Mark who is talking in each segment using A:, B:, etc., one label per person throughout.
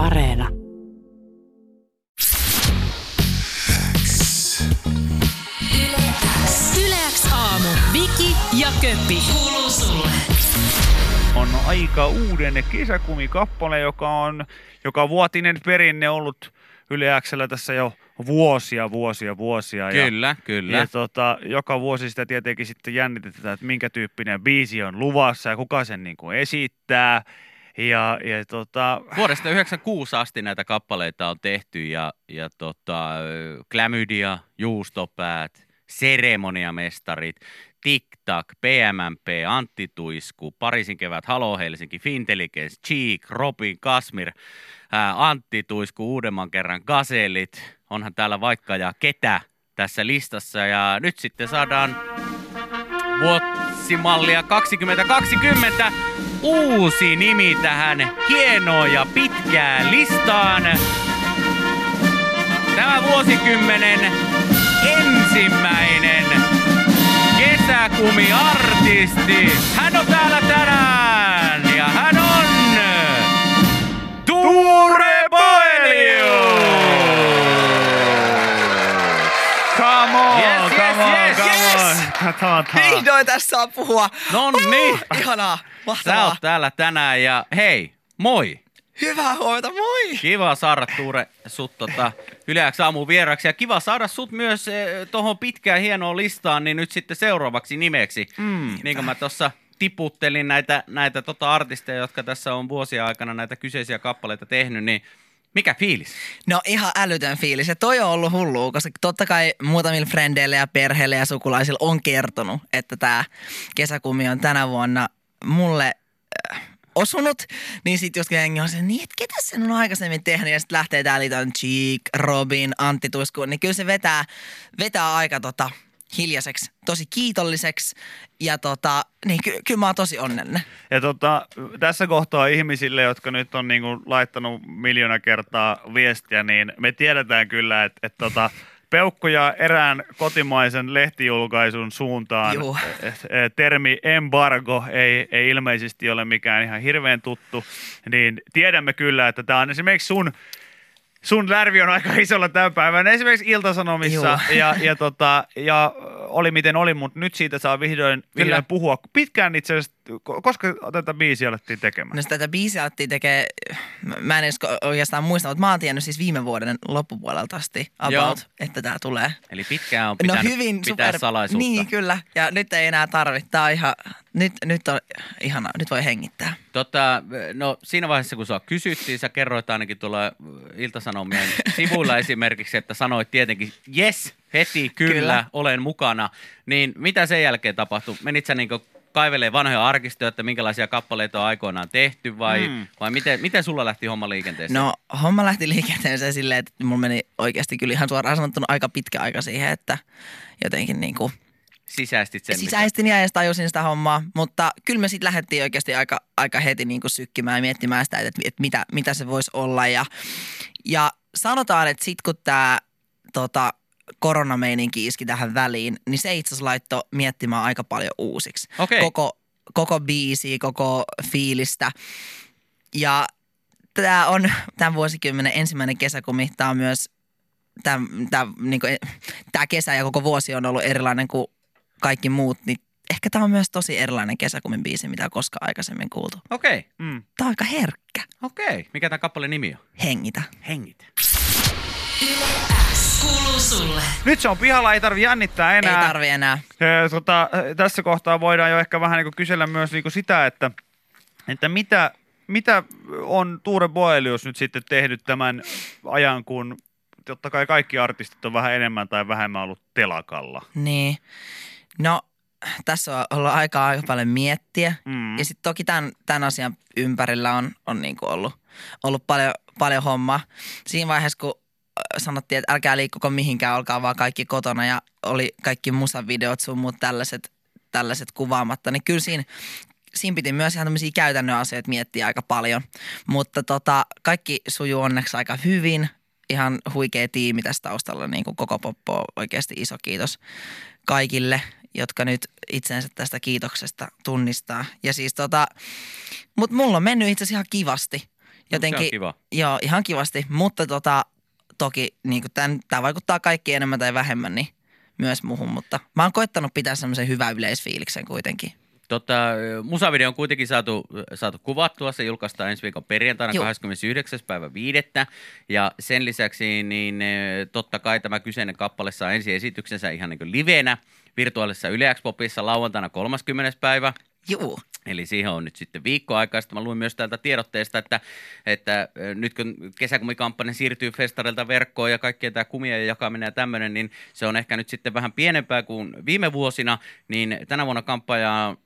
A: Areena.
B: Yleäks aamu. Viki ja Köppi. Kuuluu sulle.
C: on aika uuden kesäkumikappale, joka on, joka vuotinen perinne ollut Yle Xllä tässä jo vuosia, vuosia, vuosia.
D: Kyllä,
C: ja,
D: kyllä.
C: Ja tota, joka vuosi sitä tietenkin sitten jännitetään, että minkä tyyppinen biisi on luvassa ja kuka sen niin kuin esittää. Ja, ja tota,
D: Vuodesta 96 asti näitä kappaleita on tehty ja, ja tota, Klamydia, Juustopäät, Seremoniamestarit, TikTok, PMMP, Antti Tuisku, Pariisin kevät, Halo Helsinki, Fintelligence, Cheek, Robin, Kasmir, ää, Antti Tuisku, uudemman kerran Gazellit, onhan täällä vaikka ja ketä tässä listassa. Ja nyt sitten saadaan vuosimallia 2020 uusi nimi tähän hienoon ja pitkään listaan. Tämä vuosikymmenen ensimmäinen kesäkumi-artisti. Hän on täällä
C: Katsotaan.
E: Vihdoin tässä saa puhua.
D: No niin,
E: Oh, ihanaa,
D: sä
E: mahtavaa.
D: oot täällä tänään ja hei, moi!
E: Hyvää huomenta, moi.
D: Kiva saada Tuure sut tota, yleäksi aamun vieraksi ja kiva saada sut myös eh, tuohon pitkään hienoon listaan, niin nyt sitten seuraavaksi nimeksi. Mm. Niin kuin mä tuossa tiputtelin näitä, näitä tota artisteja, jotka tässä on vuosia aikana näitä kyseisiä kappaleita tehnyt, niin mikä fiilis?
E: No ihan älytön fiilis. Ja toi on ollut hullua, koska totta kai muutamilla frendeillä ja perheillä ja sukulaisilla on kertonut, että tämä kesäkumi on tänä vuonna mulle äh, osunut. Niin sitten jos jengi on se, niin että ketä sen on aikaisemmin tehnyt ja sitten lähtee täällä Cheek, Robin, Antti Tuisku, niin kyllä se vetää, vetää aika tota, hiljaiseksi, tosi kiitolliseksi ja tota, niin ky- kyllä mä oon tosi onnellinen.
C: Ja tota, tässä kohtaa ihmisille, jotka nyt on niinku laittanut miljoona kertaa viestiä, niin me tiedetään kyllä, että et tota, peukkuja erään kotimaisen lehtijulkaisun suuntaan.
E: Juu.
C: eh, eh, Termi embargo ei, ei ilmeisesti ole mikään ihan hirveän tuttu, niin tiedämme kyllä, että tämä on esimerkiksi sun sun lärvi on aika isolla tämän päivän. Esimerkiksi Iltasanomissa
E: Juu.
C: ja, ja, tota, ja oli miten oli, mutta nyt siitä saa vihdoin, vihdoin puhua. Pitkään itse asiassa, ko- koska tätä biisiä alettiin tekemään?
E: No tätä biisiä alettiin tekee, mä en edes oikeastaan muista, mutta mä oon tiennyt siis viime vuoden loppupuolelta asti about,
D: Joo.
E: että tää tulee.
D: Eli pitkään on
E: No
D: pitänyt
E: hyvin
D: pitää
E: super.
D: salaisuutta.
E: Niin kyllä, ja nyt ei enää tarvitse. Tää on ihan, nyt, nyt on ihana, nyt voi hengittää.
D: Tota, no siinä vaiheessa, kun sua kysyttiin, sä kerroit ainakin tuolla Iltasanomien sivuilla esimerkiksi, että sanoit tietenkin, yes, heti, kyllä, kyllä, olen mukana. Niin mitä sen jälkeen tapahtui? Menit sä niinku kaivelee vanhoja arkistoja, että minkälaisia kappaleita on aikoinaan tehty vai,
C: mm.
D: vai miten, miten sulla lähti homma liikenteeseen?
E: No homma lähti liikenteeseen silleen, että mulla meni oikeasti kyllä ihan suoraan sanottuna aika pitkä aika siihen, että jotenkin niin kuin
D: Sisäistit sen,
E: sisäistin ja edes tajusin sitä hommaa, mutta kyllä me sitten lähdettiin oikeasti aika, aika heti niin kuin sykkimään ja miettimään sitä, että, että mitä, mitä se voisi olla. Ja, ja sanotaan, että sitten kun tämä tota, koronameininki iski tähän väliin, niin se itse asiassa laittoi miettimään aika paljon uusiksi.
D: Okei.
E: Koko, koko biisiä, koko fiilistä. Ja tämä on tämän vuosikymmenen ensimmäinen kesäkumi. Tämä on myös, tämä, tämä, niin kuin, tämä kesä ja koko vuosi on ollut erilainen kuin kaikki muut, niin ehkä tämä on myös tosi erilainen kesäkumin biisi, mitä on koskaan aikaisemmin kuultu.
D: Okei,
C: Mm.
E: Tämä on aika herkkä.
D: okei. Mikä tämä kappaleen nimi on?
E: Hengitä.
D: Hengitä.
C: Nyt se on pihalla, ei tarvi jännittää enää.
E: Ei tarvi enää.
C: Ö, Tota, tässä kohtaa voidaan jo ehkä vähän niin kysellä myös niin sitä, että, että mitä, mitä on Tuure Boelius nyt sitten tehnyt tämän ajan, kun totta kai kaikki artistit on vähän enemmän tai vähemmän ollut telakalla.
E: Niin. No, tässä on ollut aikaa aika paljon miettiä.
C: Mm.
E: Ja sitten toki tämän, tämän asian ympärillä on, on niinku ollut, ollut paljon, paljon hommaa. Siinä vaiheessa, kun äh, sanottiin, että älkää liikkuko mihinkään, olkaa vaan kaikki kotona ja oli kaikki musavideot sun muut tällaiset, tällaiset kuvaamatta, niin kyllä siinä, siinä piti myös ihan tämmöisiä käytännön asioita miettiä aika paljon. Mutta tota, kaikki sujuu onneksi aika hyvin. Ihan huikea tiimi tässä taustalla, niin kuin koko poppo oikeasti iso kiitos kaikille, jotka nyt itsensä tästä kiitoksesta tunnistaa. Ja siis tota, mutta mulla on mennyt itse asiassa ihan kivasti. Jotenkin,
D: on kiva.
E: Joo, ihan kivasti, mutta tota, toki niin tämä vaikuttaa kaikki enemmän tai vähemmän niin myös muuhun, mutta mä oon koittanut pitää semmoisen hyvän yleisfiiliksen kuitenkin.
D: Tota, musavideo on kuitenkin saatu, saatu kuvattua. Se julkaistaan ensi viikon perjantaina
E: Joo.
D: 29. päivä 5. Ja sen lisäksi niin eh, totta kai tämä kyseinen kappale saa ensi esityksensä ihan niin kuin livenä virtuaalisessa Yle Popissa lauantaina 30. päivä.
E: Juu,
D: Eli siihen on nyt sitten viikko aikaa. Sitten mä luin myös täältä tiedotteesta, että, että nyt kun kesäkumikampanja siirtyy festarilta verkkoon ja kaikkea tämä kumien jakaminen ja tämmöinen, niin se on ehkä nyt sitten vähän pienempää kuin viime vuosina, niin tänä vuonna kampanjaa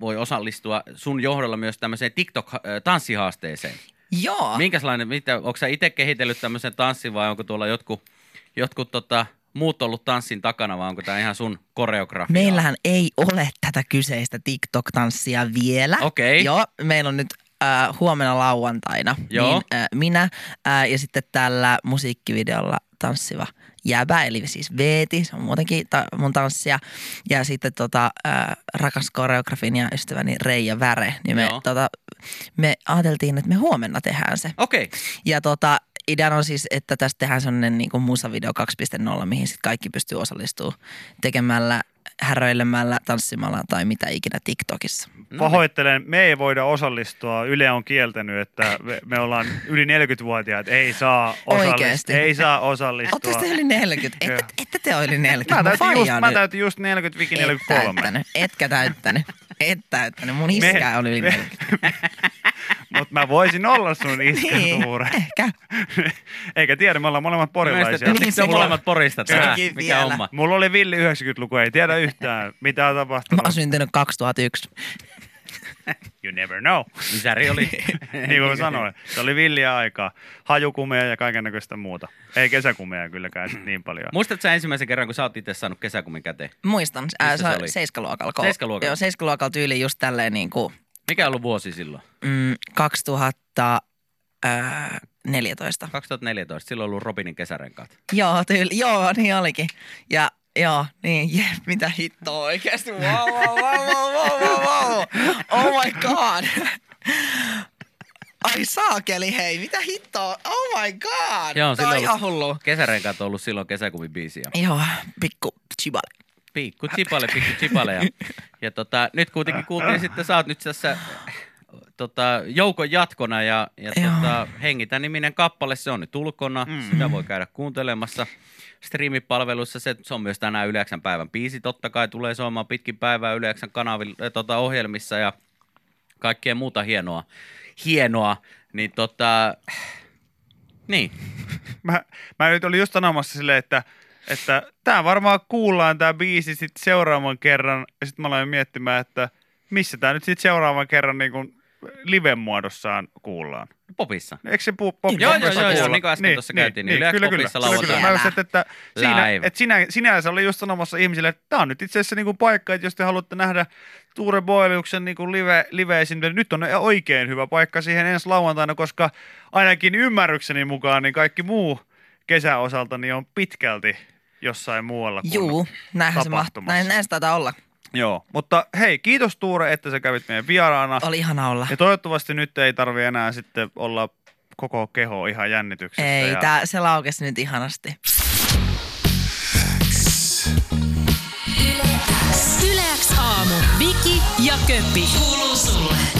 D: voi osallistua sun johdolla myös tämmöiseen TikTok-tanssihaasteeseen.
E: joo.
D: Minkälainen, mitä, onko sä itse kehitellyt tämmöisen tanssin vai onko tuolla jotkut, jotkut tota, muut ollut tanssin takana vai onko tämä ihan sun koreografia?
E: Meillähän ei ole tätä kyseistä TikTok-tanssia vielä.
D: Okei.
E: Joo, meillä on nyt äh, huomenna lauantaina.
D: Joo.
E: Niin, äh, minä äh, ja sitten tällä musiikkivideolla tanssiva jäbä, eli siis Veeti, se on muutenkin ta- mun tanssia. Ja sitten tota, äh, rakas koreografin ja ystäväni Reija Väre, niin me,
D: Joo.
E: tota, me ajateltiin, että me huomenna tehdään se.
D: Okei.
E: Ja tota, ideana on siis, että tästä tehdään sellainen niin kuin musavideo 2.0, mihin sitten kaikki pystyy osallistumaan tekemällä, häröilemällä, tanssimalla tai mitä ikinä TikTokissa.
C: Pahoittelen, me ei voida osallistua. Yle on kieltänyt, että me, me ollaan yli 40-vuotiaat, ei saa, osallistua.
E: Oikeesti?
C: ei saa
E: Oletteko
C: osallistua.
E: te yli 40?
C: Joo.
E: Ette, ette te ole yli 40.
C: Mä täytin, just,
E: faijaan
C: mä täytin just 40, Viki
E: Et
C: 43.
E: täyttänyt, etkä täyttänyt. Et täyttänyt. Mun iskä oli yli 40.
C: Mutta mä voisin olla sun iskä
E: Niin,
C: Tuure.
E: ehkä.
C: Eikä tiedä, me ollaan molemmat porilaisia.
D: Mielestäni
E: Niin,
D: se on molemmat porista. Mikä homma.
C: Mulla oli villi 90-luku, ei tiedä yhtään, mitä on
E: Mä
C: tapahtunut.
E: oon syntynyt 2001.
C: You never know.
D: Ysäri oli.
C: niin kuin mä sanoin, se oli villiä aikaa. Hajukumea ja kaiken näköistä muuta. Ei kesäkumea kylläkään sit niin paljon.
D: Muistatko sä ensimmäisen kerran, kun sä oot itse saanut kesäkumin käteen?
E: Muistan, ää,
D: se
E: se
D: oli?
E: seiskaluokalla.
D: Seiskaluokalla?
E: Joo, seiskaluokalla tyyli just tälleen niin kuin
D: Mikä on ollut vuosi silloin?
E: mm, 2014.
D: 2014. Silloin on ollut Robinin kesärenkaat.
E: Joo, tyyli, joo, niin olikin. Ja joo, niin, jep, mitä hittoa oikeasti. Wow, wow, wow, wow, wow, wow, wow. Oh my god. Ai saakeli, hei, mitä hittoa? Oh my god.
D: Joo,
E: Tää on ihan hullu.
D: Kesärenkaat on ollut silloin kesäkumin biisiä.
E: Joo, pikku chibale.
D: Pikku chipale, pikku chipale. Ja, ja tota, nyt kuitenkin kuultiin sitten, sä oot nyt tässä tota, joukon jatkona ja, ja
E: Joo.
D: tota, Hengitä niminen kappale, se on nyt ulkona.
C: Mm.
D: Sitä voi käydä kuuntelemassa striimipalveluissa. Se, se on myös tänään Yleksän päivän biisi. Totta kai tulee soimaan pitkin päivää Yleksän kanavilla, äh, tota, ohjelmissa ja kaikkea muuta hienoa. Hienoa. Niin tota, niin.
C: Mä, mä nyt olin just sanomassa silleen, että että tämä varmaan kuullaan tämä biisi sitten seuraavan kerran. Ja sitten mä aloin miettimään, että missä tämä nyt sitten seuraavan kerran niin kuin liven muodossaan kuullaan.
D: Popissa.
C: Eikö se pop, pop
D: Joo,
C: popissa
D: joo, joo,
C: kuulla?
D: niin kuin äsken tuossa käytiin, niin Yle
C: kyllä, kyllä,
D: Popissa
C: kyllä, kyllä. Mä just, että, siinä, että sinä, sinänsä oli just sanomassa ihmisille, että tämä on nyt itse asiassa niin kuin paikka, että jos te haluatte nähdä Tuure Boeliuksen niin kuin live, live esiintymisen, nyt on oikein hyvä paikka siihen ensi lauantaina, koska ainakin ymmärrykseni mukaan niin kaikki muu kesäosalta niin on pitkälti jossain muualla kuin
E: Juu, näinhän se mahtuu.
C: tapahtumassa.
E: Näin, näin se taitaa olla.
C: Joo, mutta hei, kiitos Tuure, että sä kävit meidän vieraana.
E: Oli ihana olla.
C: Ja toivottavasti nyt ei tarvi enää sitten olla koko keho ihan jännityksessä.
E: Ei,
C: ja...
E: tää, se laukesi nyt ihanasti.
B: Yleäks aamu. Viki ja Köppi. Kuuluu sulle.